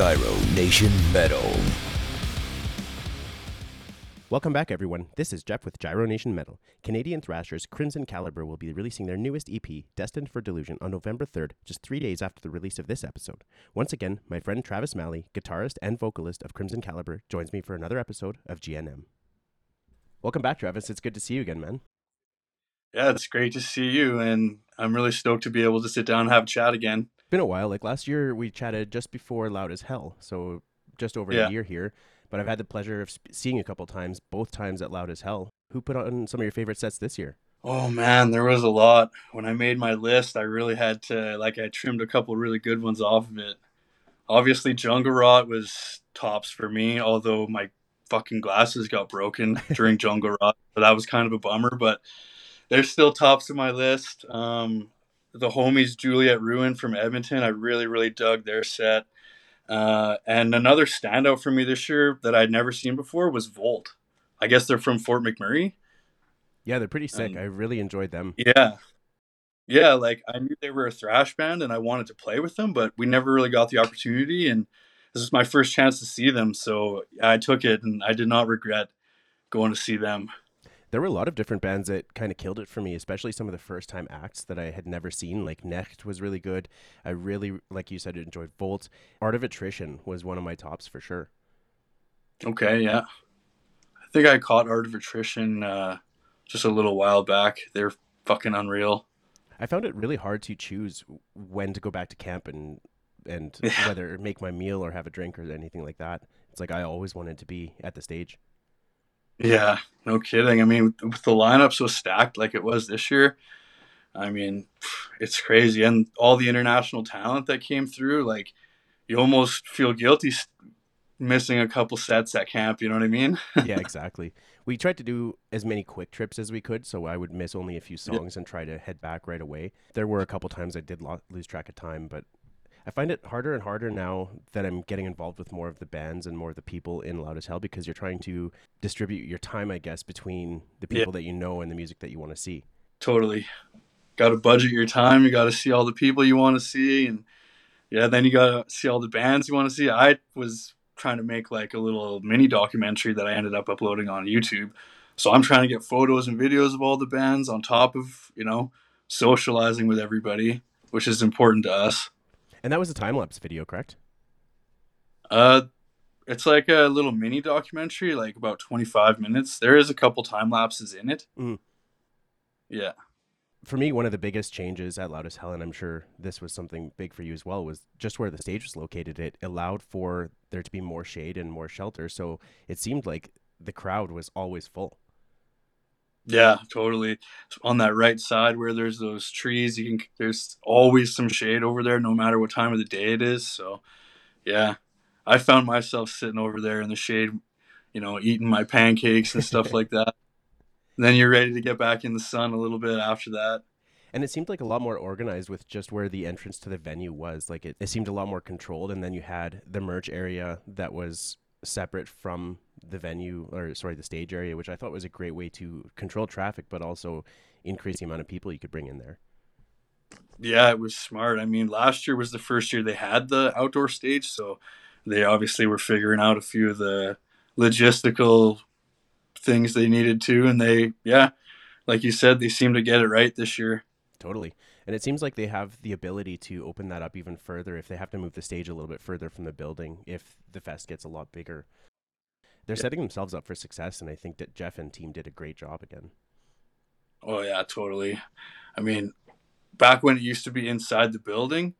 Gyro Nation Metal. Welcome back, everyone. This is Jeff with Gyro Nation Metal. Canadian thrashers Crimson Caliber will be releasing their newest EP, Destined for Delusion, on November 3rd, just three days after the release of this episode. Once again, my friend Travis Malley, guitarist and vocalist of Crimson Caliber, joins me for another episode of GNM. Welcome back, Travis. It's good to see you again, man. Yeah, it's great to see you, and I'm really stoked to be able to sit down and have a chat again. Been a while. Like last year, we chatted just before Loud as Hell, so just over Yeah. a year here. But I've had the pleasure of sp- seeing you a couple times, both times at Loud as Hell. Who put on some of your favorite sets this year? Oh man, there was a lot. When I made my list, I really had to like I trimmed a couple really good ones off of it. Obviously, Jungle Rot was tops for me, although my fucking glasses got broken during Jungle Rot, so that was kind of a bummer. But they're still tops of my list. Um, the homies Juliet Ruin from Edmonton, I really really dug their set. Uh, and another standout for me this year that I'd never seen before was Volt. I guess they're from Fort McMurray. Yeah, they're pretty sick. Um, I really enjoyed them. Yeah. Yeah, like I knew they were a thrash band and I wanted to play with them, but we never really got the opportunity and this is my first chance to see them, so I took it and I did not regret going to see them. There were a lot of different bands that kind of killed it for me, especially some of the first time acts that I had never seen. Like Necht was really good. I really, like you said, enjoyed Volt. Art of Attrition was one of my tops for sure. Okay, yeah. I think I caught Art of Attrition uh, just a little while back. They're fucking unreal. I found it really hard to choose when to go back to camp and and Yeah. whether make my meal or have a drink or anything like that. It's like I always wanted to be at the stage. Yeah, no kidding. I mean, with the lineup so stacked like it was this year, I mean, it's crazy. And all the international talent that came through, like, you almost feel guilty missing a couple sets at camp. You know what I mean? yeah, exactly. We tried to do as many quick trips as we could, so I would miss only a few songs and try to head back right away. There were a couple times I did lo- lose track of time, but I find it harder and harder now that I'm getting involved with more of the bands and more of the people in Loud as Hell because you're trying to distribute your time, I guess, between the Yeah. people that you know and the music that you want to see. totally. Got to budget your time. You got to see all the people you want to see. And yeah, then you got to see all the bands you want to see. I was trying to make like a little mini documentary that I ended up uploading on YouTube. So I'm trying to get photos and videos of all the bands on top of, you know, socializing with everybody, which is important to us. And that was a time lapse video, correct? Uh, it's like a little mini documentary, like about 25 minutes. There is a couple time lapses in it. Mhm. Yeah. for me, one of the biggest changes at Loud as Hell, and I'm sure this was something big for you as well, was just where the stage was located. It allowed for there to be more shade and more shelter. So it seemed like the crowd was always full. Yeah, totally. On that right side where there's those trees, you can there's always some shade over there no matter what time of the day it is. So, yeah. I found myself sitting over there in the shade, you know, eating my pancakes and stuff like that. And then you're ready to get back in the sun a little bit after that. And it seemed like a lot more organized with just where the entrance to the venue was. Like it, it seemed a lot more controlled. And then you had the merch area that was separate from the venue, or sorry, the stage area, which I thought was a great way to control traffic, but also increase the amount of people you could bring in there. Yeah, it was smart. I mean, last year was the first year they had the outdoor stage, so they obviously were figuring out a few of the logistical things they needed to, and they, yeah, like you said, they seem to get it right this year. Totally. And it seems like they have the ability to open that up even further if they have to move the stage a little bit further from the building if the fest gets a lot bigger. They're Yeah. setting themselves up for success, and I think that Jeff and team did a great job again. Oh yeah, totally. I mean, back when it used to be inside the building,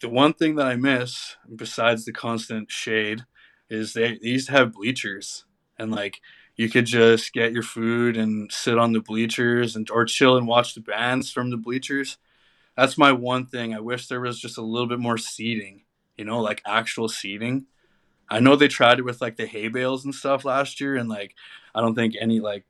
the one thing that I miss besides the constant shade is they, they used to have bleachers and like you could just get your food and sit on the bleachers and or chill and watch the bands from the bleachers. That's my one thing. I wish there was just a little bit more seating, you know, like actual seating. I know they tried it with like the hay bales and stuff last year and like I don't think any like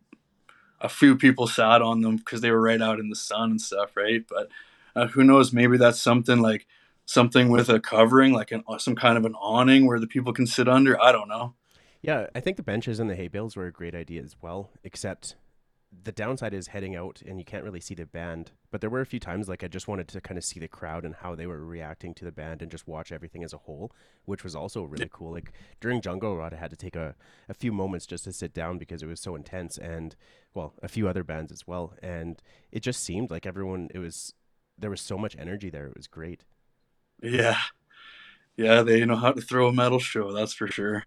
a few people sat on them because they were right out in the sun and stuff, right? But uh, who knows? Maybe that's something like something with a covering, like an some kind of an awning where the people can sit under. I don't know. Yeah, I think the benches and the hay bales were a great idea as well, except the downside is heading out and you can't really see the band. But there were a few times like I just wanted to kind of see the crowd and how they were reacting to the band and just watch everything as a whole, which was also really cool. Like during Jungle Rot, I had to take a, a few moments just to sit down because it was so intense and well, a few other bands as well. And it just seemed like everyone, it was, there was so much energy there. It was great. Yeah. Yeah, they know how to throw a metal show, that's for sure.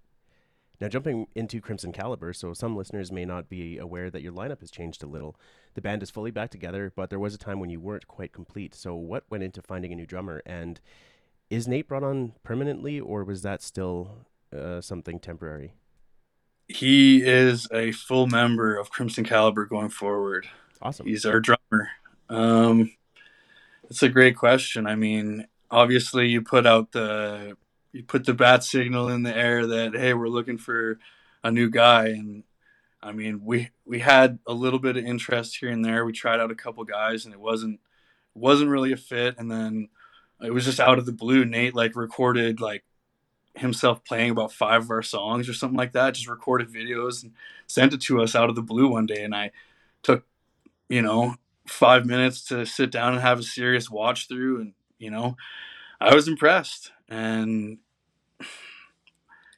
Now, jumping into Crimson Caliber, so some listeners may not be aware that your lineup has changed a little. The band is fully back together, but there was a time when you weren't quite complete. So, what went into finding a new drummer? And is Nate brought on permanently, or was that still uh, something temporary? He is a full member of Crimson Caliber going forward. Awesome. He's our drummer. Um, it's a great question. I mean, obviously, you put out the you put the bat signal in the air that hey, we're looking for a new guy, and I mean we we had a little bit of interest here and there. We tried out a couple guys, and it wasn't wasn't really a fit. And then it was just out of the blue. Nate like recorded like himself playing about five of our songs or something like that. Just recorded videos and sent it to us out of the blue one day, and I took you know five minutes to sit down and have a serious watch through and you know i was impressed and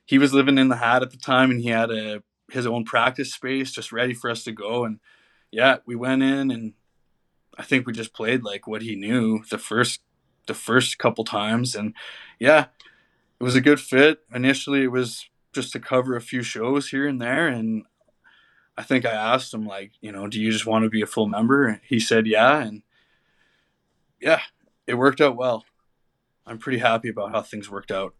he was living in the hat at the time and he had a his own practice space just ready for us to go and yeah we went in and i think we just played like what he knew the first the first couple times and yeah it was a good fit. Initially it was just to cover a few shows here and there and i think i asked him like you know do you just want to be a full member? And he said yeah and yeah it worked out well i'm pretty happy about how things worked out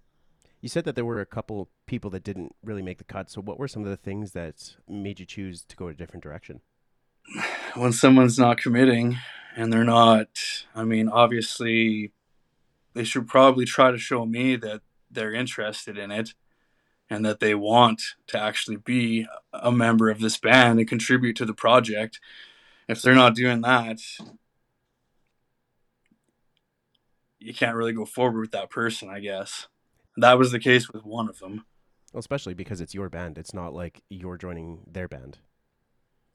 You said that there were a couple people that didn't really make the cut. So, what were some of the things that made you choose to go a different direction? when someone's not committing and they're not i mean obviously they should probably try to show me that they're interested in it and that they want to actually be a member of this band and contribute to the project if they're not doing that you can't really go forward with that person i guess that was the case with one of them Well, especially because it's your band. It's not like you're joining their band.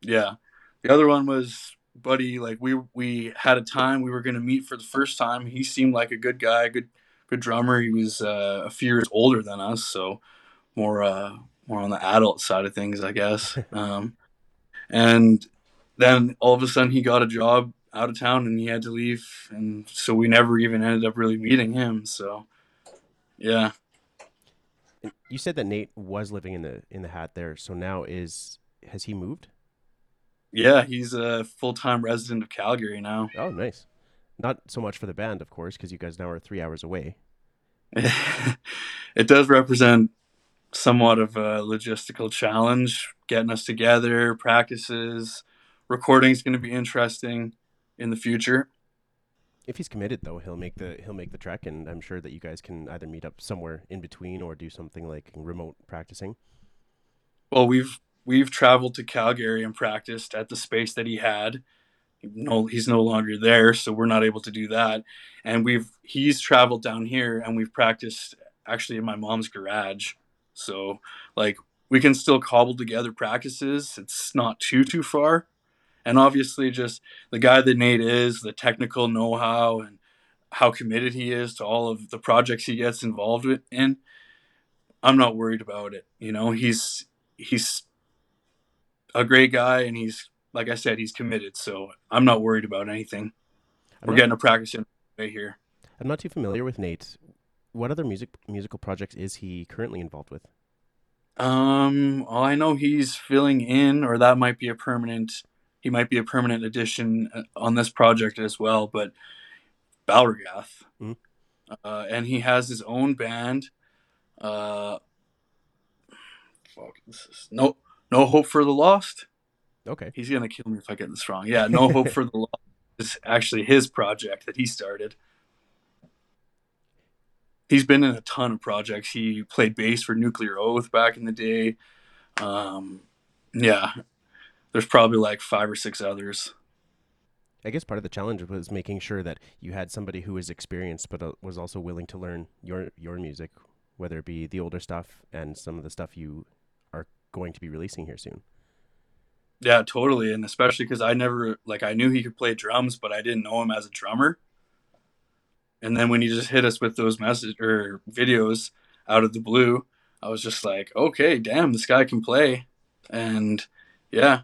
Yeah. The other one was Buddy. Like we we had a time we were going to meet for the first time. He seemed like a good guy, good good drummer. He was uh, a few years older than us, so more uh, more on the adult side of things, I guess. Um, and then all of a sudden he got a job out of town and he had to leave, and so we never even ended up really meeting him. So yeah, You said that Nate was living in the in the hat there. So now is has he moved? yeah, he's a full time resident of Calgary now. Oh, nice. Not so much for the band, of course, because you guys now are three hours away. it does represent somewhat of a logistical challenge getting us together practices recording is going to be interesting in the future. If he's committed, though, he'll make the he'll make the trek, and I'm sure that you guys can either meet up somewhere in between or do something like remote practicing. well we've we've traveled to calgary and practiced at the space that he had. No he's no longer there so we're not able to do that. And we've he's traveled down here and we've practiced actually in my mom's garage. So like we can still cobble together practices. It's not too too far and obviously just the guy that nate is the technical know-how and how committed he is to all of the projects he gets involved with in i'm not worried about it you know he's he's a great guy and he's like i said he's committed so i'm not worried about anything I'm we're not, getting a practice in right here I'm not too familiar with Nate. What other music musical projects is he currently involved with? um all i know he's filling in or that might be a permanent he might be a permanent addition uh, on this project as well but balragath Mhm. uh, and he has his own band uh fuck, this is no no hope for the lost Okay. He's gonna kill me if I get this wrong. Yeah, no hope for the lost is actually his project that he started. He's been in a ton of projects. He played bass for Nuclear Oath back in the day. Um, yeah, there's probably like five or six others. I guess part of the challenge was making sure that you had somebody who was experienced but uh, was also willing to learn your your music, whether it be the older stuff and some of the stuff you are going to be releasing here soon. Yeah, totally, and especially because I never like I knew he could play drums, but I didn't know him as a drummer. And then when he just hit us with those message or videos out of the blue, I was just like, okay, damn, this guy can play, and yeah.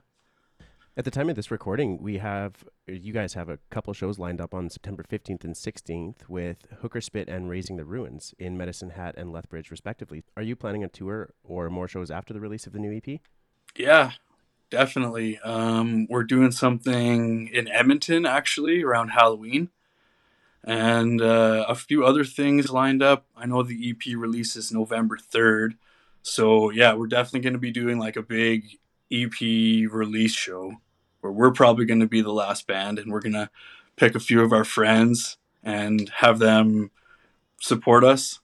At the time of this recording, we have you guys have a couple shows lined up on September 15th and 16th with Hooker Spit and Raising the Ruins in Medicine Hat and Lethbridge, respectively. Are you planning a tour or more shows after the release of the new EP? Yeah, definitely. Um, we're doing something in Edmonton actually around Halloween, and uh, a few other things lined up. I know the EP releases November 3rd. So, yeah, we're definitely going to be doing like a big EP release show where we're probably going to be the last band and we're going to pick a few of our friends and have them support us.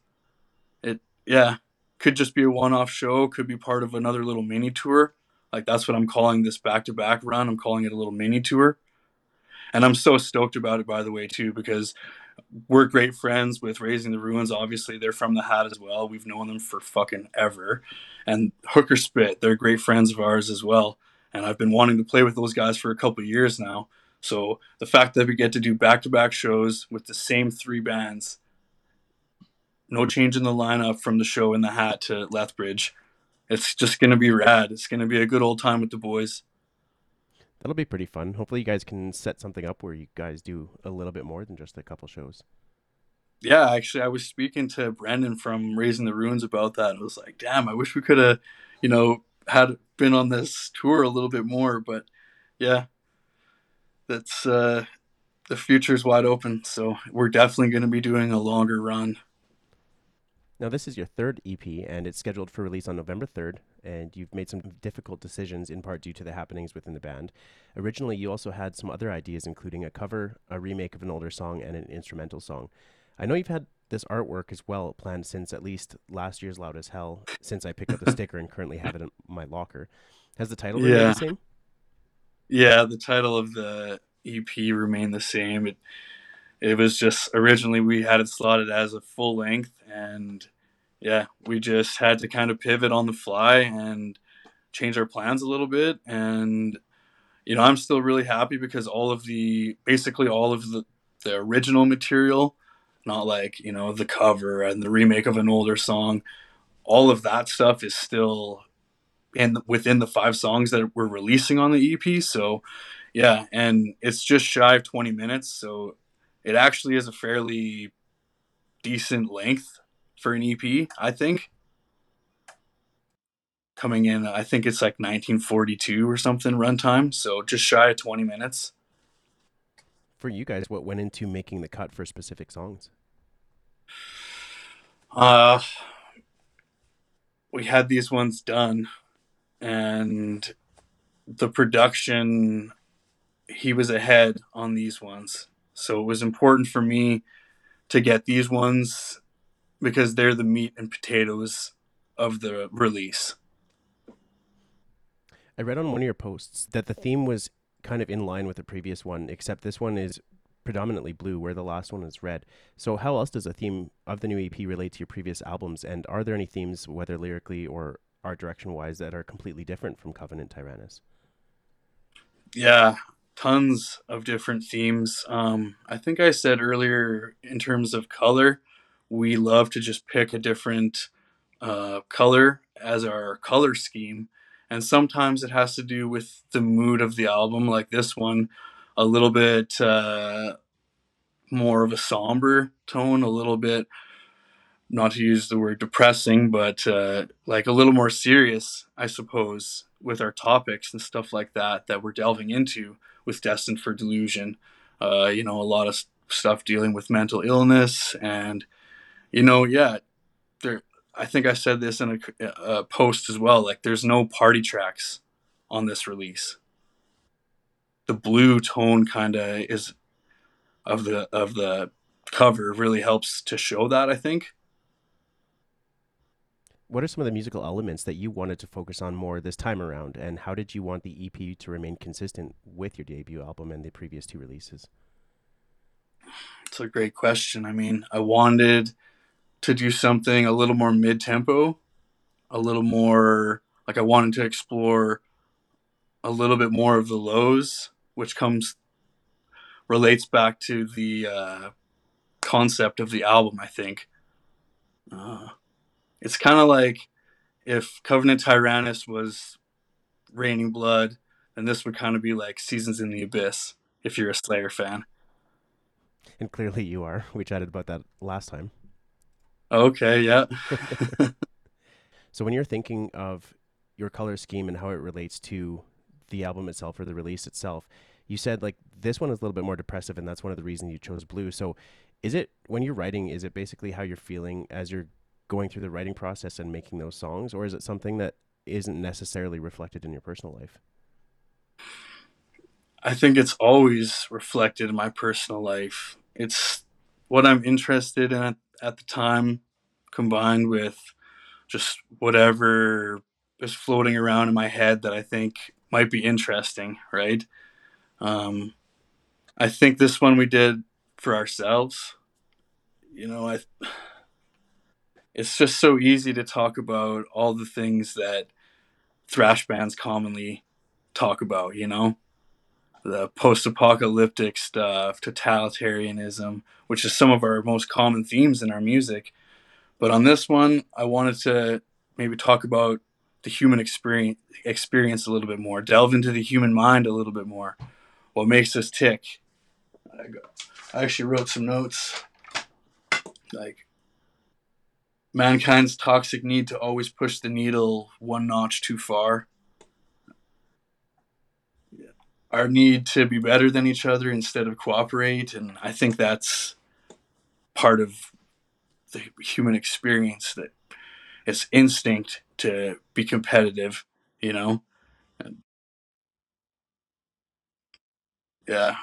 It yeah, could just be a one-off show, could be part of another little mini tour. Like that's what I'm calling this back-to-back run. I'm calling it a little mini tour. And I'm so stoked about it by the way too because we're great friends with Raising the Ruins. Obviously, they're from the Hat as well. We've known them for fucking ever. And Hooker Spit, they're great friends of ours as well and I've been wanting to play with those guys for a couple years now. So the fact that we get to do back-to-back shows with the same three bands, no change in the lineup from the show in the hat to Lethbridge, it's just gonna be rad. It's gonna be a good old time with the boys. That'll be pretty fun. Hopefully, you guys can set something up where you guys do a little bit more than just a couple shows. Yeah, actually, I was speaking to Brendan from Raising the Ruins about that. I was like, damn, I wish we could have, you know, had been on this tour a little bit more, but yeah, that's uh, the future's wide open. So we're definitely going to be doing a longer run. Now, this is your third EP, and it's scheduled for release on November 3rd. And you've made some difficult decisions in part due to the happenings within the band. Originally, you also had some other ideas, including a cover, a remake of an older song, and an instrumental song. I know you've had this artwork as well planned since at least last year's Loud as Hell, since I picked up the sticker and currently have it in my locker. Has the title remained the same? Yeah, the title of the EP remained the same. It it was just originally we had it slotted as a full length and yeah, we just had to kind of pivot on the fly and change our plans a little bit and you know, I'm still really happy because all of the basically all of the the original material not like you know the cover and the remake of an older song. All of that stuff is still in within the five songs that we're releasing on the ep so yeah and it's just shy of 20 minutes. So it actually is a fairly decent length for an ep i think. Coming in i think it's like 1942 or something runtime. So just shy of 20 minutes for you guys, what went into making the cut for specific songs? Uh, we had these ones done, and the production, he was ahead on these ones. So it was important for me to get these ones because they're the meat and potatoes of the release. I read on one of your posts that the theme was kind of in line with the previous one, except this one is predominantly blue, where the last one is red. So, how else does a theme of the new EP relate to your previous albums? And are there any themes, whether lyrically or art direction wise, that are completely different from Covenant Tyrannus? Yeah, tons of different themes. Um, I think I said earlier, in terms of color, we love to just pick a different uh, color as our color scheme and sometimes it has to do with the mood of the album like this one a little bit uh, more of a somber tone a little bit not to use the word depressing but uh, like a little more serious i suppose with our topics and stuff like that that we're delving into with destined for delusion. Uh, you know a lot of stuff dealing with mental illness and you know yeah there I think I said this in a, a post as well. Like, there's no party tracks on this release. The blue tone kind of is of the of the cover really helps to show that. I think. What are some of the musical elements that you wanted to focus on more this time around, and how did you want the EP to remain consistent with your debut album and the previous two releases? It's a great question. I mean, I wanted to do something a little more mid tempo, a little more like I wanted to explore a little bit more of the lows, which comes relates back to the uh, concept of the album. I think uh, it's kind of like if Covenant Tyrannus was Raining Blood, then this would kind of be like Seasons in the Abyss. If you're a Slayer fan, And clearly you are. We chatted about that last time. Okay, yeah, So when you're thinking of your color scheme and how it relates to the album itself or the release itself, you said like this one is a little bit more depressive and that's one of the reasons you chose blue. So is it when you're writing, is it basically how you're feeling as you're going through the writing process and making those songs, or is it something that isn't necessarily reflected in your personal life? I think it's always reflected in my personal life. It's what I'm interested in at, at the time, combined with just whatever is floating around in my head that I think might be interesting, right? Um, I think this one we did for ourselves. You know, I it's just so easy to talk about all the things that thrash bands commonly talk about, you know? The post apocalyptic stuff, totalitarianism, which is some of our most common themes in our music. But on this one, I wanted to maybe talk about the human experience experience a little bit more, delve into the human mind a little bit more. What makes us tick. I actually wrote some notes like mankind's toxic need to always push the needle one notch too far. Our need to be better than each other instead of cooperate. And I think that's part of the human experience that it's instinct to be competitive, you know? And yeah.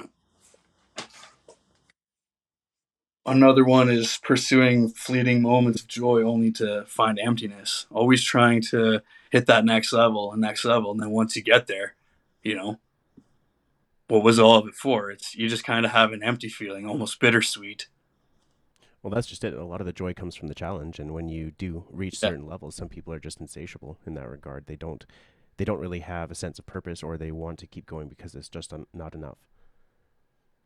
Another one is pursuing fleeting moments of joy only to find emptiness. Always trying to hit that next level and next level. And then once you get there, you know, what was all of it for? It's you just kind of have an empty feeling, almost bittersweet. Well, that's just it. A lot of the joy comes from the challenge, and when you do reach Yeah. certain levels, some people are just insatiable in that regard. They don't, they don't really have a sense of purpose, or they want to keep going because it's just not enough.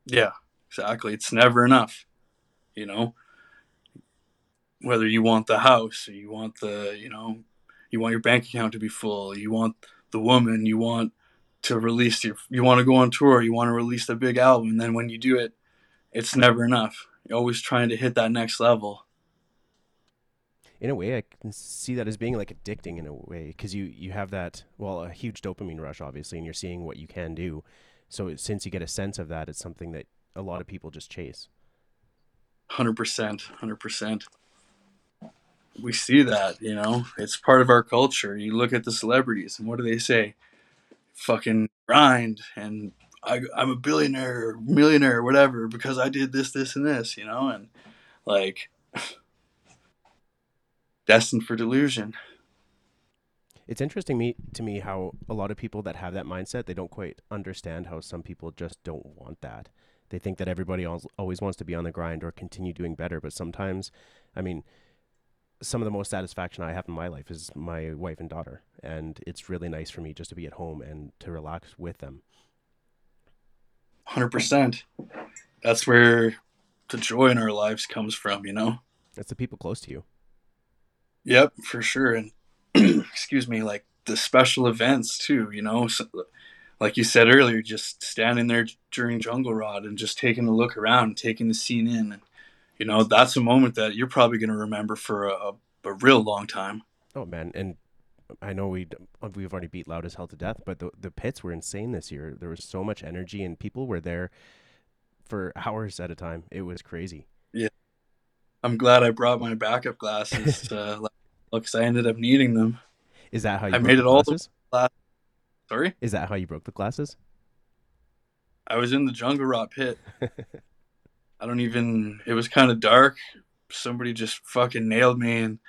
Yeah, exactly. It's never enough, you know. Whether you want the house or you want the, you know, you want your bank account to be full, you want the woman, you want to release your, you want to go on tour, you want to release a big album, and then when you do it, it's never enough. You're always trying to hit that next level. In a way, I can see that as being like addicting in a way because you you have that well a huge dopamine rush, obviously, and you're seeing what you can do. So since you get a sense of that, it's something that a lot of people just chase. Hundred percent, hundred percent. We see that, you know, it's part of our culture. You look at the celebrities, and what do they say? Fucking grind, and I, I'm a billionaire, millionaire, or whatever, because I did this, this, and this, you know, and like destined for delusion. It's interesting me to me how a lot of people that have that mindset they don't quite understand how some people just don't want that. They think that everybody always wants to be on the grind or continue doing better, but sometimes, I mean, some of the most satisfaction I have in my life is my wife and daughter, and it's really nice for me just to be at home and to relax with them. Hundred percent. That's where the joy in our lives comes from, you know. It's the people close to you. Yep, for sure. And excuse me, like the special events too, you know, so, like you said earlier, just standing there during Jungle Rot and just taking a look around, taking the scene in, and you know, that's a moment that you're probably going to remember for a, a, real long time. Oh man, and I know we we've already beat loud as hell to death, but the the pits were insane this year. There was so much energy, and people were there for hours at a time. It was crazy. Yeah, I'm glad I brought my backup glasses, uh, because I ended up needing them. Is that how you I made it all the- glasses? Sorry, Is that how you broke the glasses? I was in the Jungle Rot pit. I don't even. It was kind of dark. Somebody just fucking nailed me, and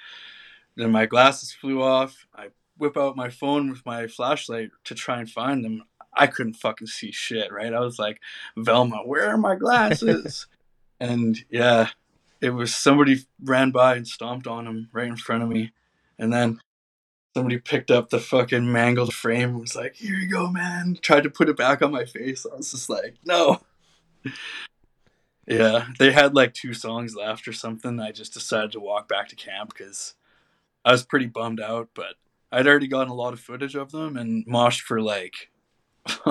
then my glasses flew off. I whip out my phone with my flashlight to try and find them. I couldn't fucking see shit. Right? I was like, Velma, where are my glasses? and yeah, it was somebody ran by and stomped on them right in front of me, and then somebody picked up the fucking mangled frame and was like, "Here you go, man." Tried to put it back on my face. I was just like, "No." Yeah, they had like two songs left or something. I just decided to walk back to camp because I was pretty bummed out, but I'd already gotten a lot of footage of them and moshed for like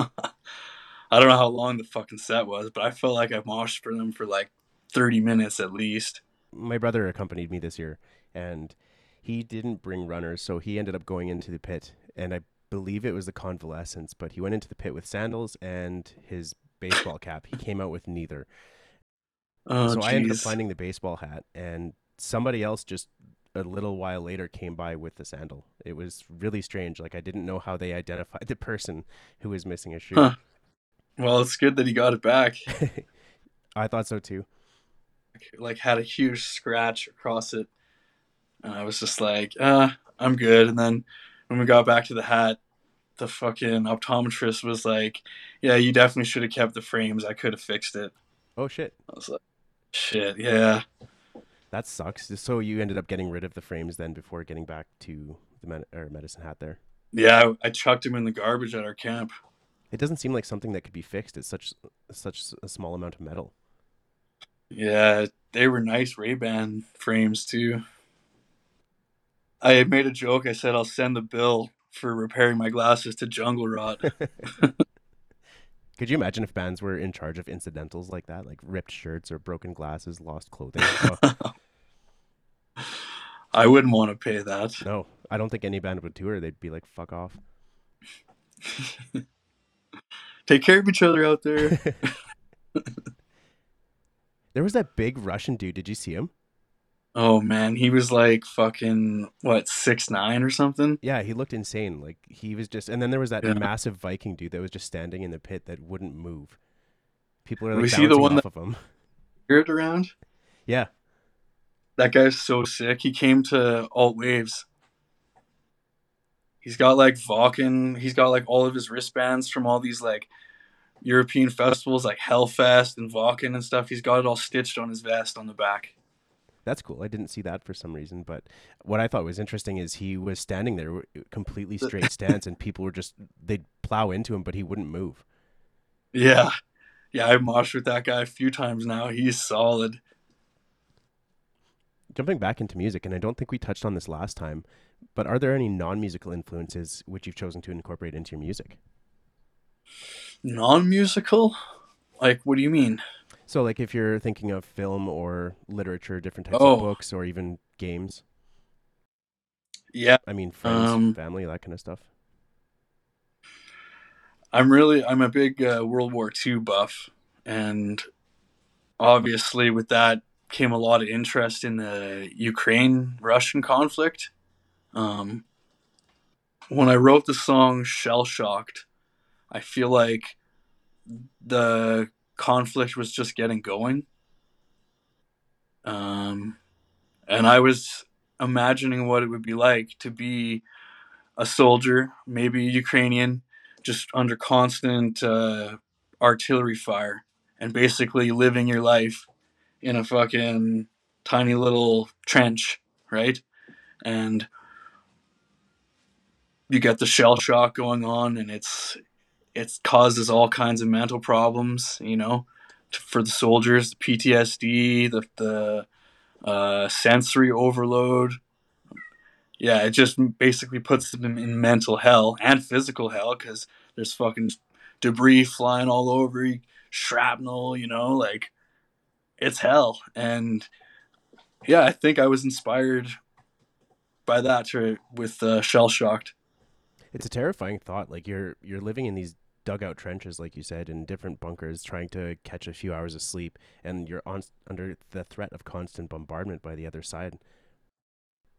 I don't know how long the fucking set was, but I felt like I moshed for them for like 30 minutes at least. My brother accompanied me this year, and he didn't bring runners, so he ended up going into the pit, and I believe it was the convalescence, but he went into the pit with sandals and his baseball cap. He came out with neither. Oh, so I ended up finding the baseball hat, and somebody else just a little while later came by with the sandal. It was really strange. Like I didn't know how they identified the person who was missing a shoe. Huh. Well, it's good that he got it back. I thought so too. Like had a huge scratch across it. And I was just like, uh, I'm good. And then when we got back to the hat, the fucking optometrist was like, Yeah, you definitely should have kept the frames. I could have fixed it. Oh shit, I was like, Shit, yeah. that sucks. So you ended up getting rid of the frames then before getting back to the med- or medicine hat there. Yeah, I, I chucked him in the garbage at our camp. It doesn't seem like something that could be fixed. It's such such a small amount of metal. Yeah, they were nice Ray Ban frames too. I had made a joke. I said I'll send the bill for repairing my glasses to Jungle Rot. Could you imagine if bands were in charge of incidentals like that, like ripped shirts or broken glasses, lost clothing? I wouldn't want to pay that. no, I don't think any band would tour. They'd be like, "Fuck off." Take care of each other out there. There was that big Russian dude. Did you see him? Oh man, he was like fucking what six nine or something. Yeah, he looked insane. Like he was just, and then there was that Yeah. massive Viking dude that was just standing in the pit that wouldn't move. People are like Was bouncing the one off that- of him. Spirit around. Yeah, That guy's so sick. He came to Alt Waves. He's got like Vulcan. He's got like all of his wristbands from all these like European festivals like Hellfest and Vulcan and stuff. He's got it all stitched on his vest on the back. That's cool. I didn't see that for some reason, but what I thought was interesting is he was standing there, uh, completely straight stance, and people were just they'd plow into him, but he wouldn't move. Yeah. Yeah, I've moshed with that guy a few times now. He's solid. Jumping back into music, and I don't think we touched on this last time, but are there any non-musical influences which you've chosen to incorporate into your music? Non musical? Like, what do you mean? So, like, if you're thinking of film or literature, different types Oh. of books, or even games. Yeah, I mean, friends, Um, family, that kind of stuff. I'm really I'm a big uh, World War II buff, and obviously with that came a lot of interest in the Ukraine Russian conflict. Um, when I wrote the song "Shell Shocked," I feel like the conflict was just getting going, um, and I was imagining what it would be like to be a soldier, maybe Ukrainian, just under constant uh, artillery fire and basically living your life in a fucking tiny little trench, right? And you get the shell shock going on, and it's it causes all kinds of mental problems, you know, for the soldiers, the PTSD, the the uh, sensory overload. Yeah, it just basically puts them in mental hell and physical hell because there's fucking debris flying all over shrapnel, you know, like it's hell. And yeah, I think I was inspired by that to, with uh, Shell Shocked. It's a terrifying thought. Like you're you're living in these dugout trenches, like you said, in different bunkers, trying to catch a few hours of sleep, and you're on under the threat of constant bombardment by the other side.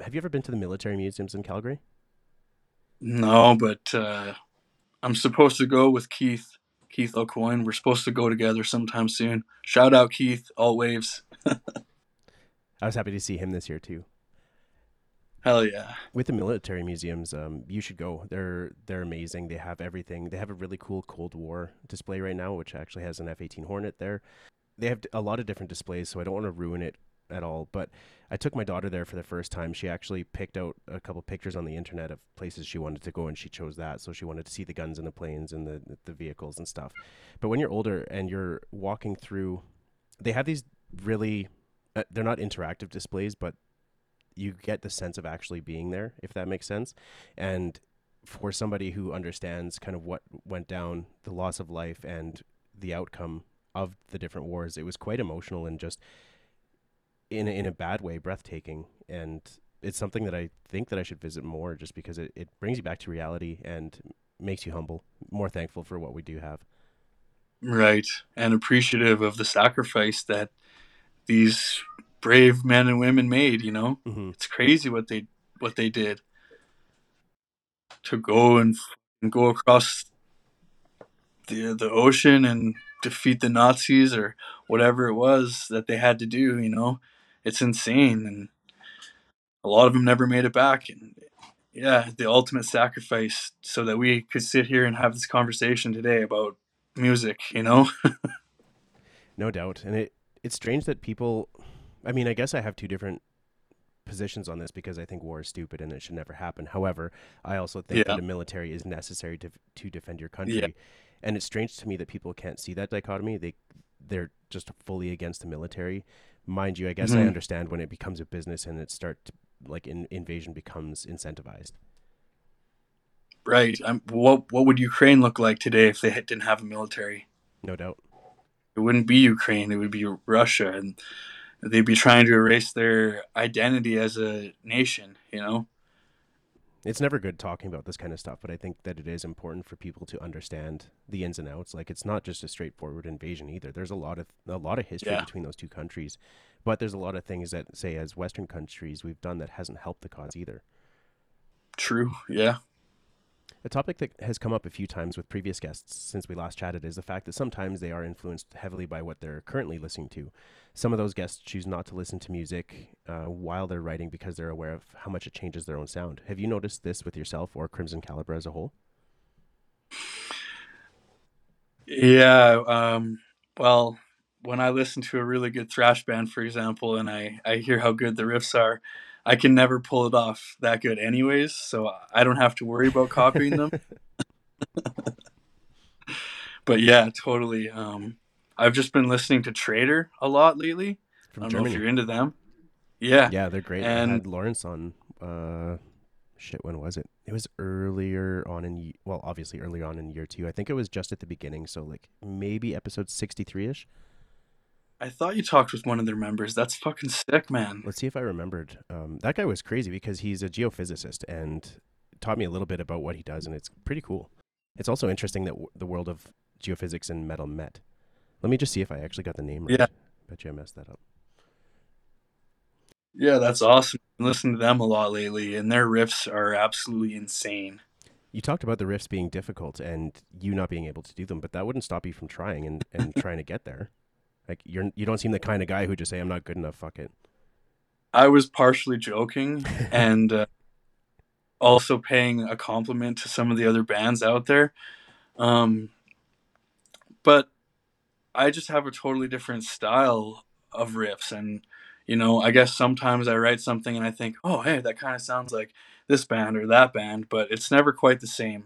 Have you ever been to the military museums in Calgary? No, but uh, I'm supposed to go with Keith, Keith Aucoin. We're supposed to go together sometime soon. Shout out Keith, all waves. I was happy to see him this year too. Hell yeah. With the military museums, um, you should go. They're they're amazing. They have everything. They have a really cool Cold War display right now, which actually has an F-18 Hornet there. They have a lot of different displays, so I don't want to ruin it at all. But I took my daughter there for the first time. She actually picked out a couple pictures on the internet of places she wanted to go, and she chose that. So she wanted to see the guns and the planes and the the vehicles and stuff. But when you're older and you're walking through, they have these really, uh, they're not interactive displays, but you get the sense of actually being there, if that makes sense. And for somebody who understands kind of what went down, the loss of life and the outcome of the different wars, it was quite emotional and just in a, in a bad way, breathtaking. And it's something that I think that I should visit more, just because it, it brings you back to reality and makes you humble, more thankful for what we do have. Right, and appreciative of the sacrifice that these brave men and women made. You know, mm-hmm. it's crazy what they what they did to go and, and go across the the ocean and defeat the Nazis or whatever it was that they had to do. You know, it's insane, and a lot of them never made it back. And yeah, the ultimate sacrifice so that we could sit here and have this conversation today about music. You know. no doubt, and it it's strange that people. I mean, I guess I have two different positions on this because I think war is stupid and it should never happen. However, I also think yeah. that the military is necessary to to defend your country. Yeah. And it's strange to me that people can't see that dichotomy. They they're just fully against the military. Mind you, I guess mm-hmm. I understand when it becomes a business and it start to, like in, invasion becomes incentivized. Right. Um, what what would Ukraine look like today if they didn't have a military? No doubt. It wouldn't be Ukraine. It would be Russia, and they'd be trying to erase their identity as a nation. You know. It's never good talking about this kind of stuff, but I think that it is important for people to understand the ins and outs. Like it's not just a straightforward invasion either. There's a lot of a lot of history yeah. between those two countries, but there's a lot of things that say as Western countries we've done that hasn't helped the cause either. True. Yeah. A topic that has come up a few times with previous guests since we last chatted is the fact that sometimes they are influenced heavily by what they're currently listening to. Some of those guests choose not to listen to music uh, while they're writing because they're aware of how much it changes their own sound. Have you noticed this with yourself or Crimson Caliber as a whole? Yeah. Um, well, when I listen to a really good thrash band, for example, and I, I hear how good the riffs are, I can never pull it off that good, anyways. So I don't have to worry about copying them. but yeah, totally. Um, I've just been listening to Traitor a lot lately. From I don't Germany. know if you're into them. Yeah, yeah, they're great. And I had Lawrence on. Uh, shit, when was it? It was earlier on in well, obviously earlier on in year two. I think it was just at the beginning, so like maybe episode sixty three ish. I thought you talked with one of their members. That's fucking sick, man. Let's see if I remembered. Um, that guy was crazy because he's a geophysicist and taught me a little bit about what he does, and it's pretty cool. It's also interesting that w- the world of geophysics and metal met. Let me just see if I actually got the name right. Yeah. Bet you I messed that up. Yeah, that's awesome. I Listen to them a lot lately, and their riffs are absolutely insane. You talked about the riffs being difficult and you not being able to do them, but that wouldn't stop you from trying and, and trying to get there. Like you're you don't seem the kind of guy who just say I'm not good enough. Fuck it. I was partially joking and uh, also paying a compliment to some of the other bands out there. Um, but I just have a totally different style of riffs and you know, I guess sometimes I write something and I think, "Oh, hey, that kind of sounds like this band or that band," but it's never quite the same.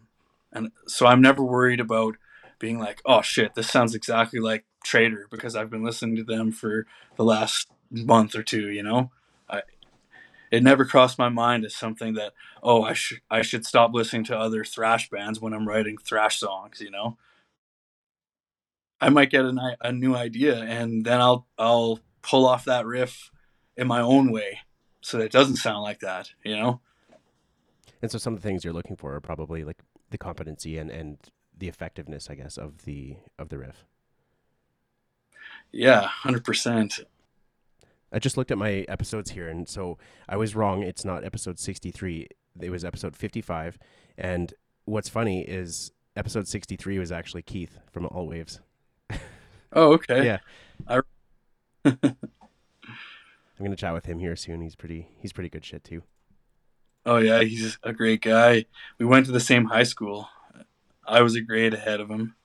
And so I'm never worried about being like, oh shit, this sounds exactly like Traitor because I've been listening to them for the last month or two. You know, I it never crossed my mind as something that oh I should I should stop listening to other thrash bands when I'm writing thrash songs. You know, I might get a, a new idea and then I'll I'll pull off that riff in my own way so that it doesn't sound like that. You know. And so some of the things you're looking for are probably like the competency and, and the effectiveness, I guess, of the of the riff. Yeah, hundred percent. I just looked at my episodes here, and so I was wrong. It's not episode sixty-three. It was episode fifty-five. And what's funny is episode sixty-three was actually Keith from All Waves. Oh, okay. yeah. I... I'm gonna chat with him here soon. He's pretty. He's pretty good shit too. Oh yeah, he's a great guy. We went to the same high school. I was a grade ahead of him.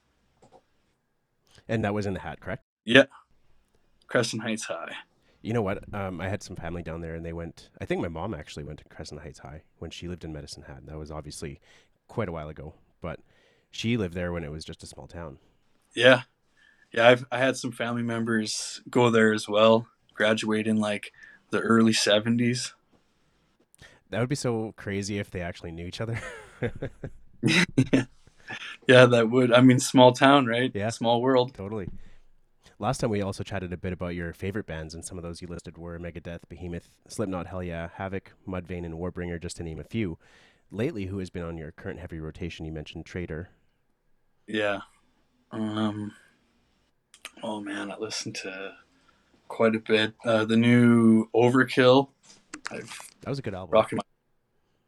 And that was in the hat, correct? Yeah. Crescent Heights High. You know what? Um, I had some family down there, and they went. I think my mom actually went to Crescent Heights High when she lived in Medicine Hat. And That was obviously quite a while ago, but she lived there when it was just a small town. Yeah, yeah. I've I had some family members go there as well. Graduate in like the early seventies. That would be so crazy if they actually knew each other. yeah, that would. I mean, small town, right? Yeah. small world. totally. Last time we also chatted a bit about your favorite bands, and some of those you listed were Megadeth, Behemoth, Slipknot, Hellyeah, Havoc, Mudvayne, and Warbringer, just to name a few. Lately, who has been on your current heavy rotation? You mentioned Traitor. Yeah. Um. Oh man, I listened to quite a bit. Uh, the new Overkill. I've That was a good album. rocking my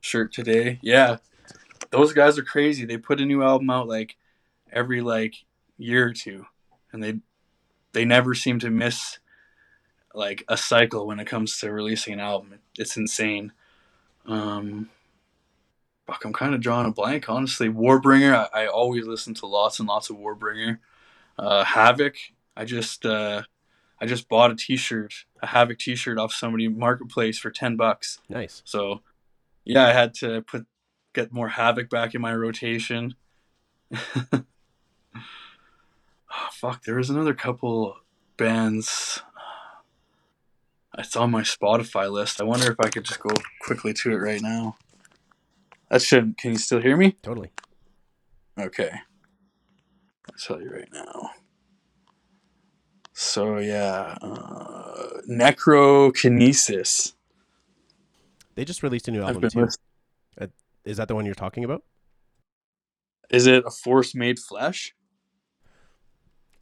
shirt today. Yeah, those guys are crazy. They put a new album out like every like year or two, and they they never seem to miss like a cycle when it comes to releasing an album. It's insane. Um, fuck, I'm kind of drawing a blank. Honestly, Warbringer. I, I always listen to lots and lots of Warbringer. Uh, Havoc. I just uh, I just bought a T-shirt, a Havoc T-shirt off somebody marketplace for ten bucks. Nice. So, yeah, I had to put get more Havoc back in my rotation. oh, fuck, there was another couple bands. It's on my Spotify list. I wonder if I could just go quickly to it right now. That should. Can you still hear me? Totally. Okay. I'll tell you right now. So yeah, uh, Necrokinesis. They just released a new album too. listening. Is that the one you're talking about? Is it a force made flesh?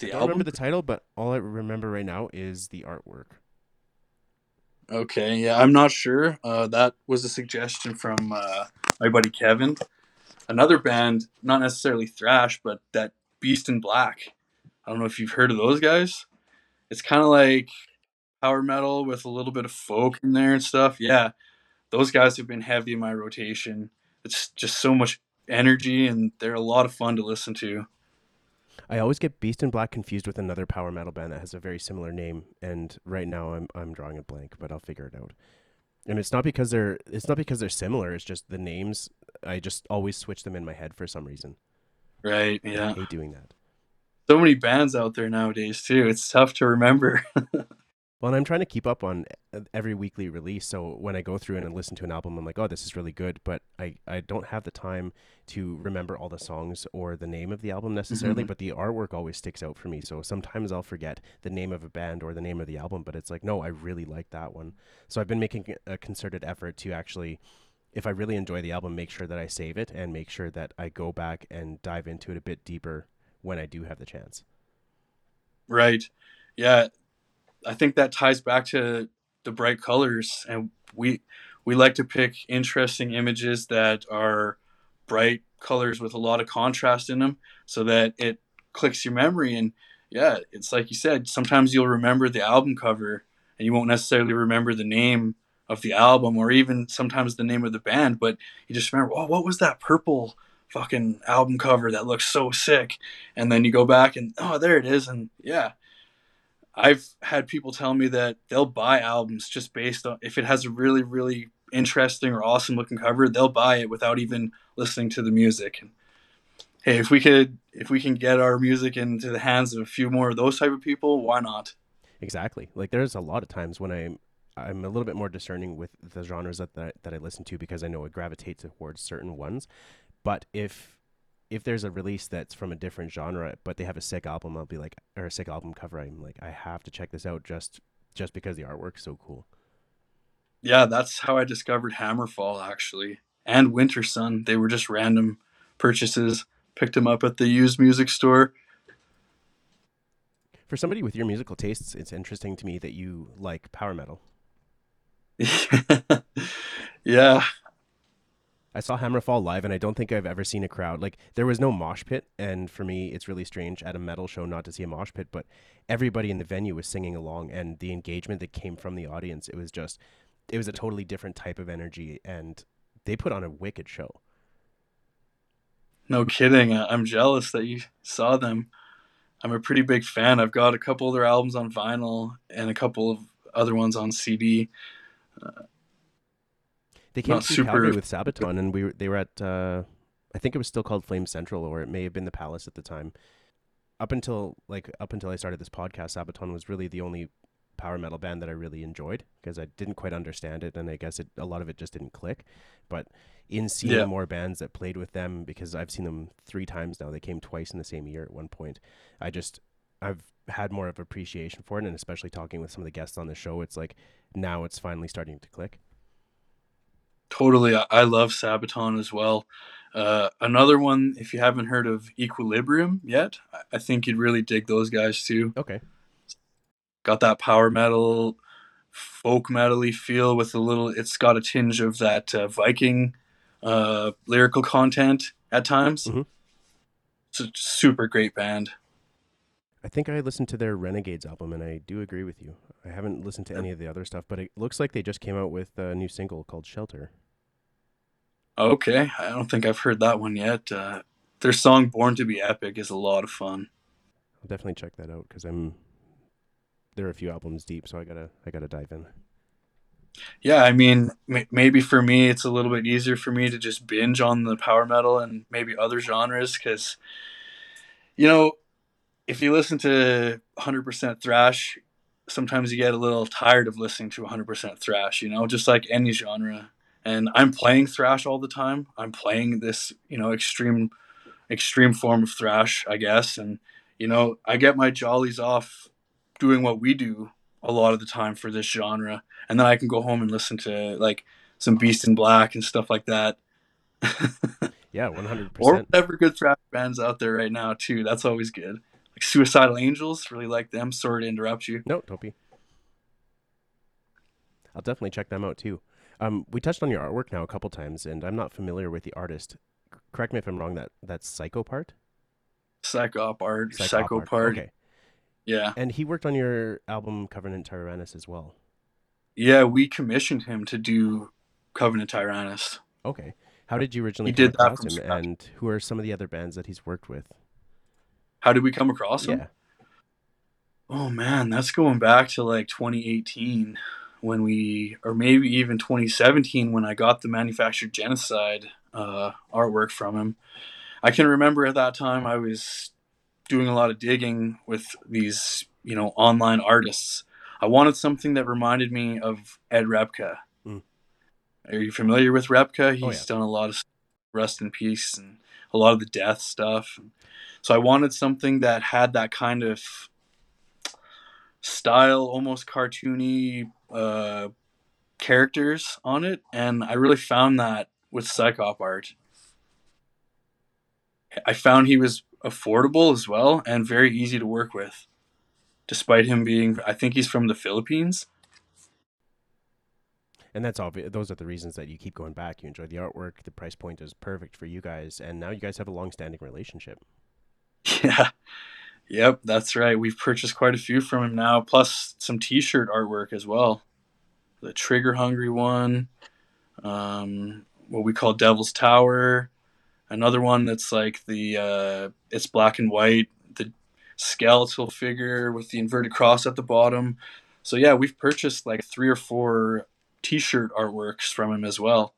I don't album. remember the title, but all I remember right now is the artwork. Okay, yeah, I'm not sure. Uh, that was a suggestion from uh, my buddy Kevin. Another band, not necessarily thrash, but that Beast in Black. I don't know if you've heard of those guys. It's kind of like power metal with a little bit of folk in there and stuff. Yeah, those guys have been heavy in my rotation. It's just so much energy, and they're a lot of fun to listen to. I always get Beast in Black confused with another power metal band that has a very similar name, and right now I'm I'm drawing a blank, but I'll figure it out. And it's not because they're it's not because they're similar. It's just the names. I just always switch them in my head for some reason. Right? Yeah. I hate doing that. So many bands out there nowadays too. It's tough to remember. Well, and I'm trying to keep up on uh, every weekly release. So when I go through and listen to an album, I'm like, oh, this is really good. But I, I don't have the time to remember all the songs or the name of the album necessarily. Mhm. But the artwork always sticks out for me. So sometimes I'll forget the name of a band or the name of the album. But it's like, no, I really like that one. So I've been making a concerted effort to actually, if I really enjoy the album, make sure that I save it and make sure that I go back and dive into it a bit deeper when I do have the chance. Right. Yeah. I think that ties back to the bright colors and we we like to pick interesting images that are bright colors with a lot of contrast in them so that it clicks your memory and yeah, it's like you said, sometimes you'll remember the album cover and you won't necessarily remember the name of the album or even sometimes the name of the band, but you just remember, oh, what was that purple fucking album cover that looks so sick? And then you go back and oh, there it is and yeah, I've had people tell me that they'll buy albums just based on if it has a really, really interesting or awesome looking cover, they'll buy it without even listening to the music. And hey, if we could if we can get our music into the hands of a few more of those type of people, why not? Exactly. Like there's a lot of times when I'm I'm a little bit more discerning with the genres that that, that I listen to because I know it gravitates towards certain ones. But if if there's a release that's from a different genre but they have a sick album, I'll be like or a sick album cover, I'm like I have to check this out just just because the artwork's so cool. Yeah, that's how I discovered Hammerfall actually. And Wintersun. They were just random purchases. Picked them up at the used music store. For somebody with your musical tastes, it's interesting to me that you like power metal. yeah, I saw Hammerfall live, and I don't think I've ever seen a crowd like there was no mosh pit. And for me, it's really strange at a metal show not to see a mosh pit, but everybody in the venue was singing along, and the engagement that came from the audience, it was just, it was a totally different type of energy, and they put on a wicked show. No kidding. I'm jealous that you saw them. I'm a pretty big fan. I've got a couple of their albums on vinyl and a couple of other ones on CD. Uh, They came Not to super- Calgary with Sabaton, and we were, they were at uh, I think it was still called Flame Central, or it may have been the Palace at the time. Up until like up until I started this podcast, Sabaton was really the only power metal band that I really enjoyed because I didn't quite understand it, and I guess it, a lot of it just didn't click. But in seeing Yeah. more bands that played with them, because I've seen them three times now, they came twice in the same year at one point. I just I've had more of appreciation for it, and especially talking with some of the guests on the show, it's like now it's finally starting to click. Totally, I, I love Sabaton as well. Uh, another one, if you haven't heard of Equilibrium yet, I, I think you'd really dig those guys too. Okay. Got that power metal, folk metally feel with a little. It's got a tinge of that uh, Viking uh, lyrical content at times. Mhm. It's a super great band. I think I listened to their Renegades album, and I do agree with you. I haven't listened to any of the other stuff, but it looks like they just came out with a new single called Shelter. Okay, I don't think I've heard that one yet. Uh, their song "Born to Be Epic" is a lot of fun. I'll definitely check that out because I'm. There are a few albums deep, so I gotta I gotta dive in. Yeah, I mean, m- maybe for me, it's a little bit easier for me to just binge on the power metal and maybe other genres because, you know, if you listen to 100% thrash, sometimes you get a little tired of listening to 100% thrash, you know, just like any genre. And I'm playing thrash all the time. I'm playing this, you know, extreme, extreme form of thrash, I guess. And, you know, I get my jollies off doing what we do a lot of the time for this genre and then I can go home and listen to like some Beast in Black and stuff like that. Yeah, one hundred percent. or whatever good thrash bands out there right now too. That's always good. Like Suicidal Angels, really like them. Sorry to interrupt you. No, don't be. I'll definitely check them out too. Um, we touched on your artwork now a couple times, and I'm not familiar with the artist. C- Correct me if I'm wrong. That that's Pzychopart. Psycho Art, Psycho Psycho Part. Part. Okay, Yeah, and he worked on your album Covenant Tyrannus as well. yeah. We commissioned him to do Covenant Tyrannus. Okay, how did you originally He come did that him, scratch. and who are some of the other bands that he's worked with? How did we come across him? Yeah, Oh man, that's going back to like 2018 when we, or maybe even 2017 when I got the manufactured genocide uh, artwork from him. I can remember at that time I was doing a lot of digging with these, you know, online artists. I wanted something that reminded me of Ed Repka. Mm. Are you familiar with Repka? He's Oh, yeah. done a lot of Rust in Peace and a lot of the death stuff. So I wanted something that had that kind of style, almost cartoony uh, characters on it, and I really found that with Pzychopart. I found he was affordable as well and very easy to work with, despite him being. I think he's from the Philippines. and that's obvious. Those are the reasons that you keep going back. You enjoy the artwork. The price point is perfect for you guys, and now you guys have a long-standing relationship. Yeah. Yep, that's right. We've purchased quite a few from him now, plus some T-shirt artwork as well. The Trigger Hungry one, um, what we call Devil's Tower, another one that's like the uh, it's black and white, the skeletal figure with the inverted cross at the bottom. So yeah, we've purchased like three or four T-shirt artworks from him as well.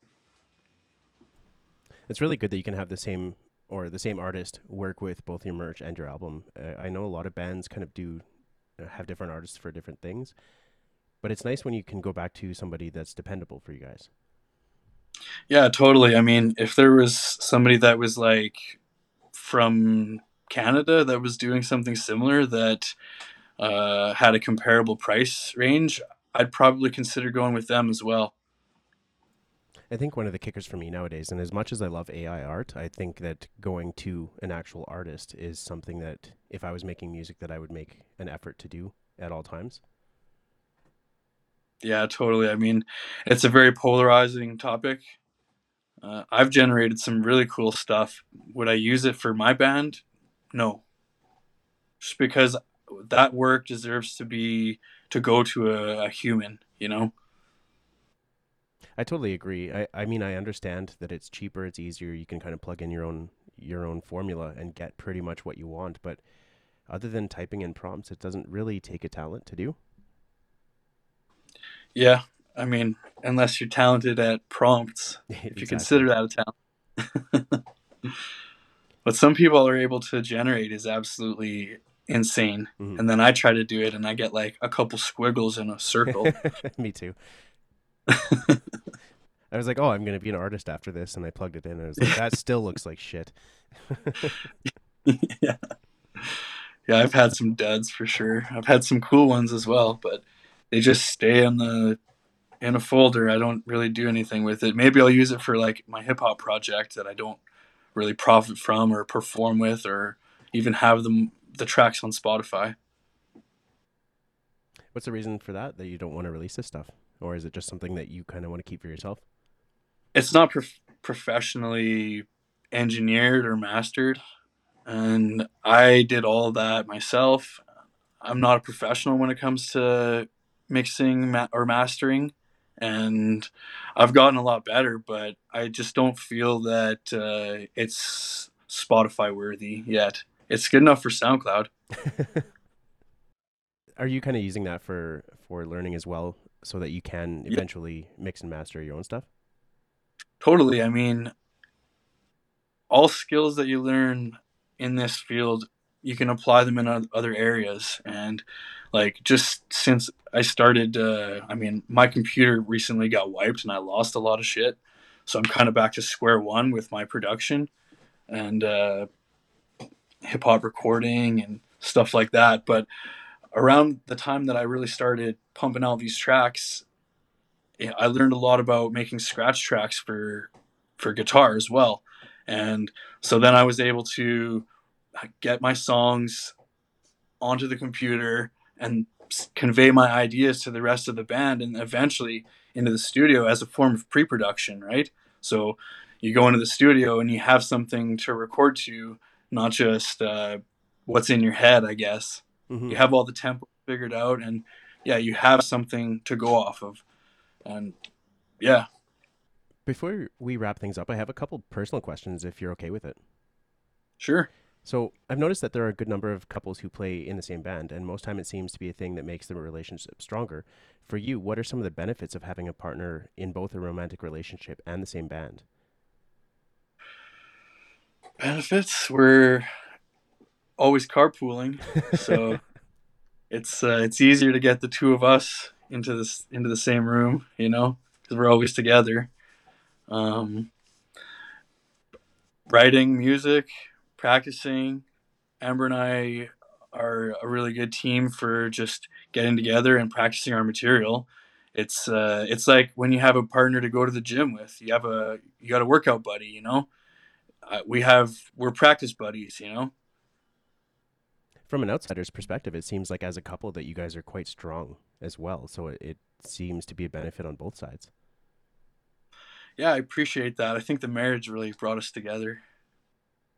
It's really good that you can have the same or the same artist work with both your merch and your album. Uh, I know a lot of bands kind of do uh, have different artists for different things, but it's nice when you can go back to somebody that's dependable for you guys. Yeah, totally. I mean, if there was somebody that was like from Canada that was doing something similar that uh, had a comparable price range, I'd probably consider going with them as well. I think one of the kickers for me nowadays, and as much as I love AI art, I think that going to an actual artist is something that if I was making music that I would make an effort to do at all times. Yeah, totally. I mean, it's a very polarizing topic. Uh, I've generated some really cool stuff. Would I use it for my band? No. Just because that work deserves to be to go to a, a human, you know? I totally agree. I, I mean I understand that it's cheaper, it's easier, you can kind of plug in your own your own formula and get pretty much what you want, but other than typing in prompts, it doesn't really take a talent to do. Yeah, I mean, unless you're talented at prompts, if you consider that a talent. what some people are able to generate is absolutely insane. Mhm. And then I try to do it and I get like a couple squiggles in a circle. Me too. I was like, oh, I'm going to be an artist after this. And I plugged it in. And I was like, that still looks like shit. yeah. Yeah, I've had some duds for sure. I've had some cool ones as well, but they just stay in the in a folder. I don't really do anything with it. Maybe I'll use it for like my hip hop project that I don't really profit from or perform with or even have them the tracks on Spotify. What's the reason for that? That you don't want to release this stuff? Or is it just something that you kind of want to keep for yourself? It's not prof- professionally engineered or mastered. And I did all that myself. I'm not a professional when it comes to mixing ma- or mastering. And I've gotten a lot better, but I just don't feel that uh, it's Spotify worthy yet. It's good enough for SoundCloud. Are you kind of using that for for learning as well, so that you can Yeah. eventually mix and master your own stuff? Totally. I mean, all skills that you learn in this field, you can apply them in other areas. And like just since I started, uh, I mean, my computer recently got wiped and I lost a lot of shit. So I'm kind of back to square one with my production and uh, hip hop recording and stuff like that. But around the time that I really started pumping out these tracks, I learned a lot about making scratch tracks for for guitar as well. And so then I was able to get my songs onto the computer and convey my ideas to the rest of the band and eventually into the studio as a form of pre-production, right? So you go into the studio and you have something to record to, not just uh, what's in your head, I guess Mhm. you have all the tempo figured out and yeah you have something to go off of and yeah Before we wrap things up, I have a couple personal questions, if you're okay with it. sure So I've noticed that there are a good number of couples who play in the same band, and most time it seems to be a thing that makes the relationship stronger. For you, what are some of the benefits of having a partner in both a romantic relationship and the same band? benefits we're always carpooling. So it's uh, it's easier to get the two of us into this into the same room you know because we're always together. Um writing music practicing. Amber and i are a really good team for just getting together and practicing our material. It's uh it's like when you have a partner to go to the gym with. You have a you got a workout buddy you know? Uh, we have we're practice buddies you know From an outsider's perspective, it seems like as a couple that you guys are quite strong as well. So it, it seems to be a benefit on both sides. yeah i appreciate that i think the marriage really brought us together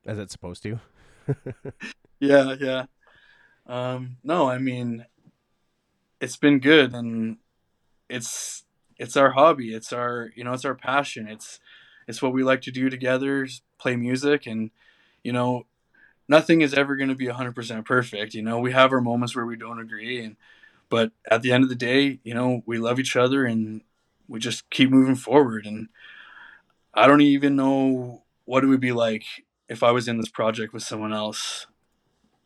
As it's supposed to. yeah yeah um no i mean it's been good and it's it's our hobby it's our you know it's our passion it's it's what we like to do together play music and you know nothing is ever going to be 100% perfect you know we have our moments where we don't agree and but at the end of the day you know we love each other and we just keep moving forward and i don't even know what it would be like if i was in this project with someone else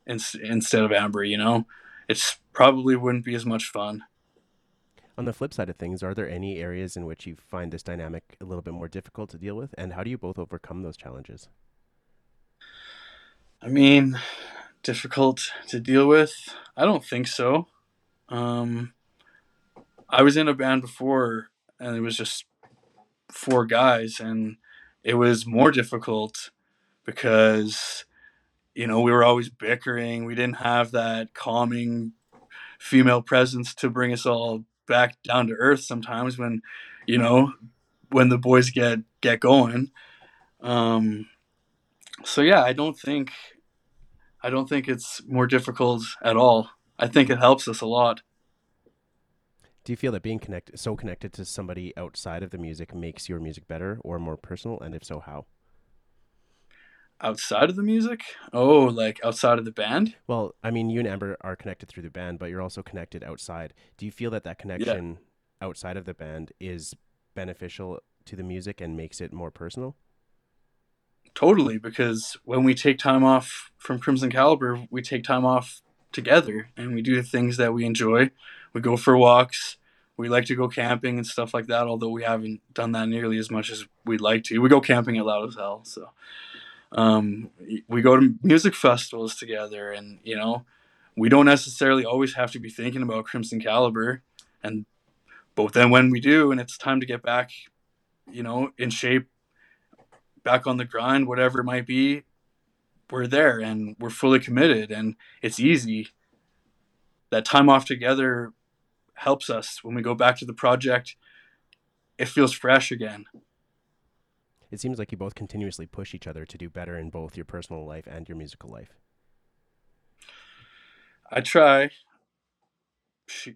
ins- instead of amber you know it's probably wouldn't be as much fun On the flip side of things, are there any areas in which you find this dynamic a little bit more difficult to deal with? And how do you both overcome those challenges? I mean, difficult to deal with? I don't think so. Um, I was in a band before, and it was just four guys, and it was more difficult because, you know, we were always bickering. We didn't have that calming female presence to bring us all back down to earth sometimes when, you know, when the boys get get going. Um, so yeah, I don't think I don't think it's more difficult at all. I think it helps us a lot. Do you feel that being connected, so connected to somebody outside of the music, makes your music better or more personal? And if so, how? Outside of the music? Oh, like outside of the band? Well, I mean, you and Amber are connected through the band, but you're also connected outside. Do you feel that that connection outside of the band is beneficial to the music and makes it more personal? Totally, because when we take time off from Crimson Caliber, we take time off together and we do the things that we enjoy. We go for walks. We like to go camping and stuff like that, although we haven't done that nearly as much as we'd like to. We go camping at Loud as Hell. So um, we go to music festivals together and, you know, we don't necessarily always have to be thinking about Crimson Caliber. And but then when we do and it's time to get back, you know, in shape, back on the grind, whatever it might be, we're there and we're fully committed and it's easy. That time off together helps us when we go back to the project. It feels fresh again. It seems like you both continuously push each other to do better in both your personal life and your musical life. I try.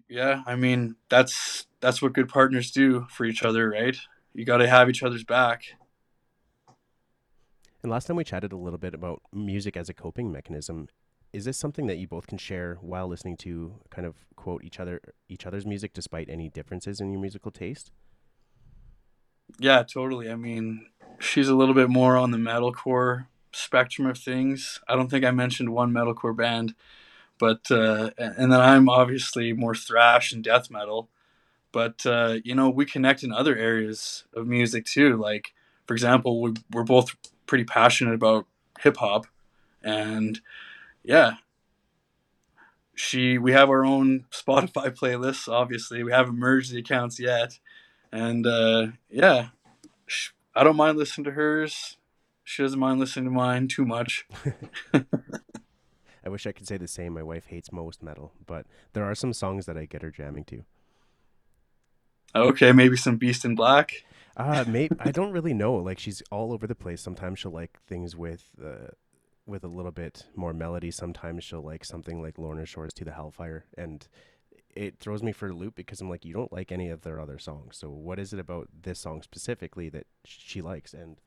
Yeah, I mean that's that's what good partners do for each other, right? You got to have each other's back. And last time we chatted a little bit about music as a coping mechanism. Is this something that you both can share while listening to kind of quote each other each other's music despite any differences in your musical taste? Yeah, totally. I mean, she's a little bit more on the metalcore spectrum of things. I don't think I mentioned one metalcore band, but uh, and then I'm obviously more thrash and death metal. But uh, you know, we connect in other areas of music too. Like, for example, we, we're both pretty passionate about hip hop, and yeah, she we have our own Spotify playlists. Obviously, we haven't merged the accounts yet, and uh, yeah, she, I don't mind listening to hers. She doesn't mind listening to mine too much. I wish I could say the same. My wife hates most metal, but there are some songs that I get her jamming to. Okay, maybe some Beast in Black. Uh, maybe I don't really know. Like she's all over the place. Sometimes she'll like things with uh, with a little bit more melody. Sometimes she'll like something like Lorna Shore's "To the Hellfire," and it throws me for a loop because I'm like, you don't like any of their other songs. So what is it about this song specifically that she likes? And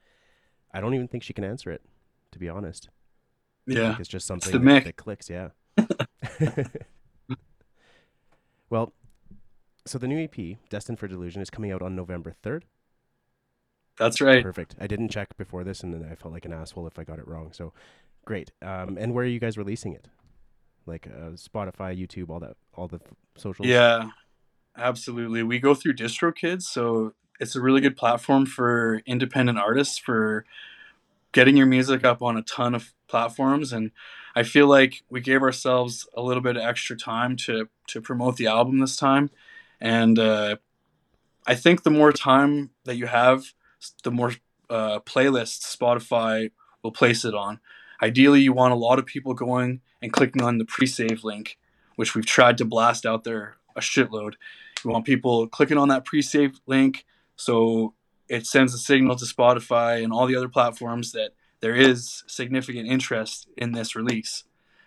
I don't even think she can answer it, to be honest. Yeah, it's just something it's that, that clicks. Yeah. well, so the new EP, Destined for Delusion, is coming out on November third. That's right. Perfect. I didn't check before this, and then I felt like an asshole if I got it wrong. So, great. Um, and where are you guys releasing it? Like uh, Spotify, YouTube, all that, all the socials. Yeah, absolutely. We go through DistroKids, so it's a really good platform for independent artists for getting your music up on a ton of platforms and I feel like we gave ourselves a little bit of extra time to to promote the album this time and uh, I think the more time that you have the more uh, playlists Spotify will place it on. Ideally, you want a lot of people going and clicking on the pre-save link, which we've tried to blast out there a shitload. You want people clicking on that pre-save link so it sends a signal to Spotify and all the other platforms that there is significant interest in this release.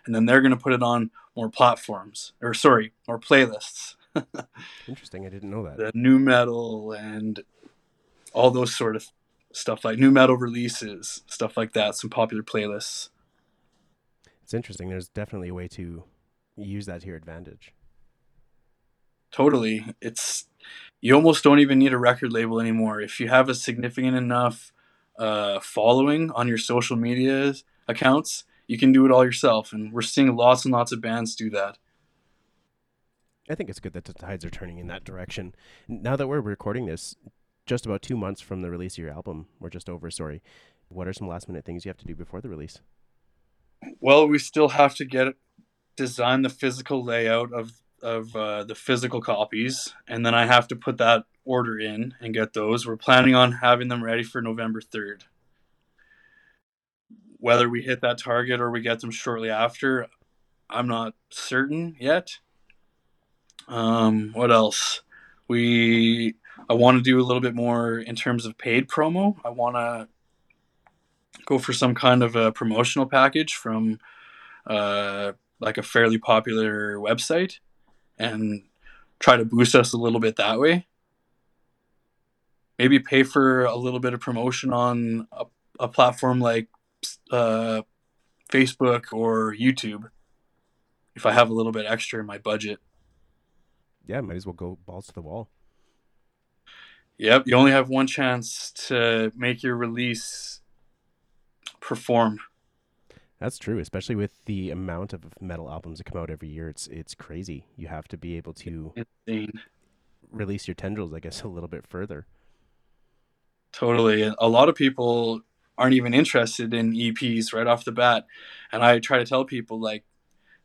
And then they're going to put it on more platforms, or sorry, more playlists. Interesting. I didn't know that. The nu metal and all those sort of stuff like new metal releases, stuff like that, some popular playlists. It's interesting. There's definitely a way to use that to your advantage. Totally. It's you almost don't even need a record label anymore. If you have a significant enough uh, following on your social media accounts, you can do it all yourself. And we're seeing lots and lots of bands do that. I think it's good that the tides are turning in that direction. Now that we're recording this, just about two months from the release of your album, or just over, sorry, what are some last minute things you have to do before the release? Well, we still have to get design the physical layout of of uh, the physical copies, and then I have to put that order in and get those. We're planning on having them ready for November third. Whether we hit that target or we get them shortly after, I'm not certain yet. Um, what else? We I want to do a little bit more in terms of paid promo. I want to go for some kind of a promotional package from uh, like a fairly popular website and try to boost us a little bit that way. Maybe pay for a little bit of promotion on a, a platform like uh, Facebook or YouTube if I have a little bit extra in my budget. Yeah, might as well go balls to the wall. Yep, you only have one chance to make your release perform. That's true, especially with the amount of metal albums that come out every year. It's it's crazy. You have to be able to Insane. release your tendrils, I guess, a little bit further. Totally. A lot of people aren't even interested in EPs right off the bat. And I try to tell people like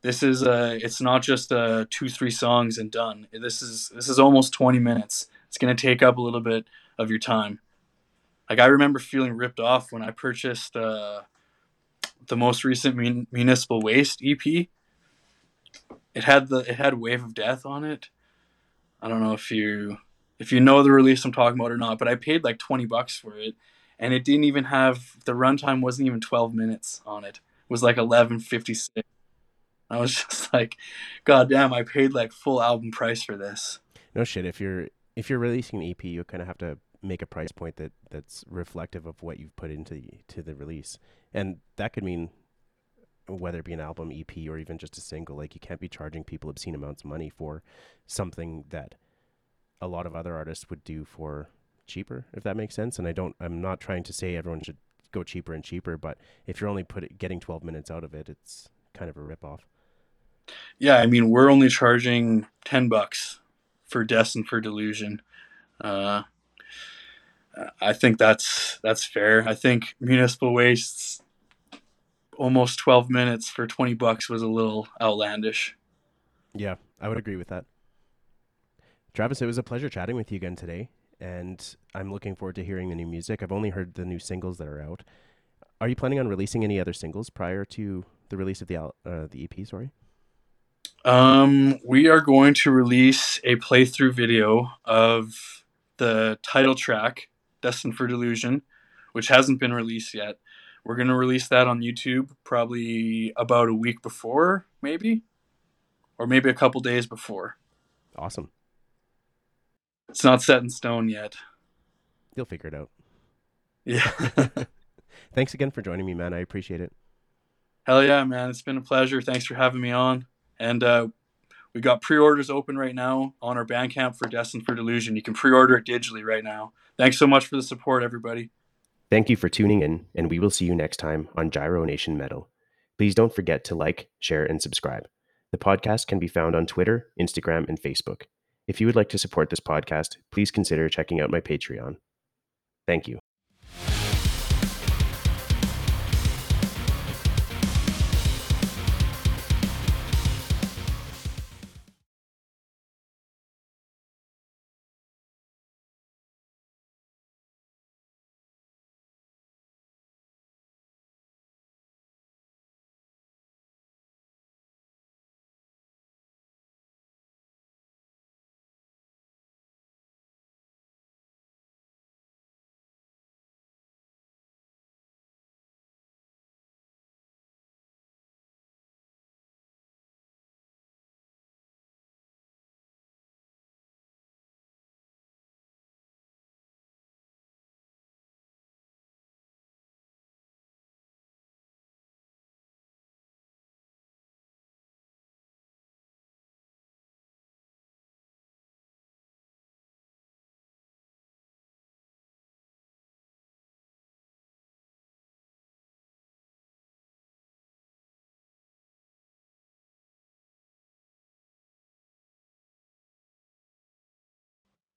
this is a it's not just a two, three songs and done. This is this is almost twenty minutes. It's gonna take up a little bit of your time. Like I remember feeling ripped off when I purchased uh, the most recent mun- municipal waste EP. It had the it had Wave of Death on it. I don't know if you if you know the release I'm talking about or not, but I paid like 20 bucks for it and it didn't even have the runtime wasn't even 12 minutes on it. It was like 11:56. I was just like god damn, I paid like full album price for this. No shit. If you're if you're releasing an EP, you kind of have to make a price point that that's reflective of what you've put into the, to the release, and that could mean whether it be an album, EP, or even just a single. Like you can't be charging people obscene amounts of money for something that a lot of other artists would do for cheaper, if that makes sense. And I don't. I'm not trying to say everyone should go cheaper and cheaper, but if you're only put getting 12 minutes out of it, it's kind of a ripoff. Yeah, I mean, we're only charging 10 bucks for Destined for Delusion. Uh, I think that's that's fair. I think Municipal Waste's almost 12 minutes for 20 bucks was a little outlandish. Yeah, I would agree with that. Travis, it was a pleasure chatting with you again today, and I'm looking forward to hearing the new music. I've only heard the new singles that are out. Are you planning on releasing any other singles prior to the release of the uh, the EP? Sorry. Um, we are going to release a playthrough video of the title track, Destined for Delusion, which hasn't been released yet. We're going to release that on YouTube probably about a week before, maybe, or maybe a couple days before. Awesome. It's not set in stone yet. You'll figure it out. Yeah. Thanks again for joining me, man. I appreciate it. Hell yeah, man. It's been a pleasure. Thanks for having me on. And uh, we got pre orders open right now on our Bandcamp for Destined for Delusion. You can pre order it digitally right now. Thanks so much for the support, everybody. Thank you for tuning in, and we will see you next time on Gyro Nation Metal. Please don't forget to like, share, and subscribe. The podcast can be found on Twitter, Instagram, and Facebook. If you would like to support this podcast, please consider checking out my Patreon. Thank you.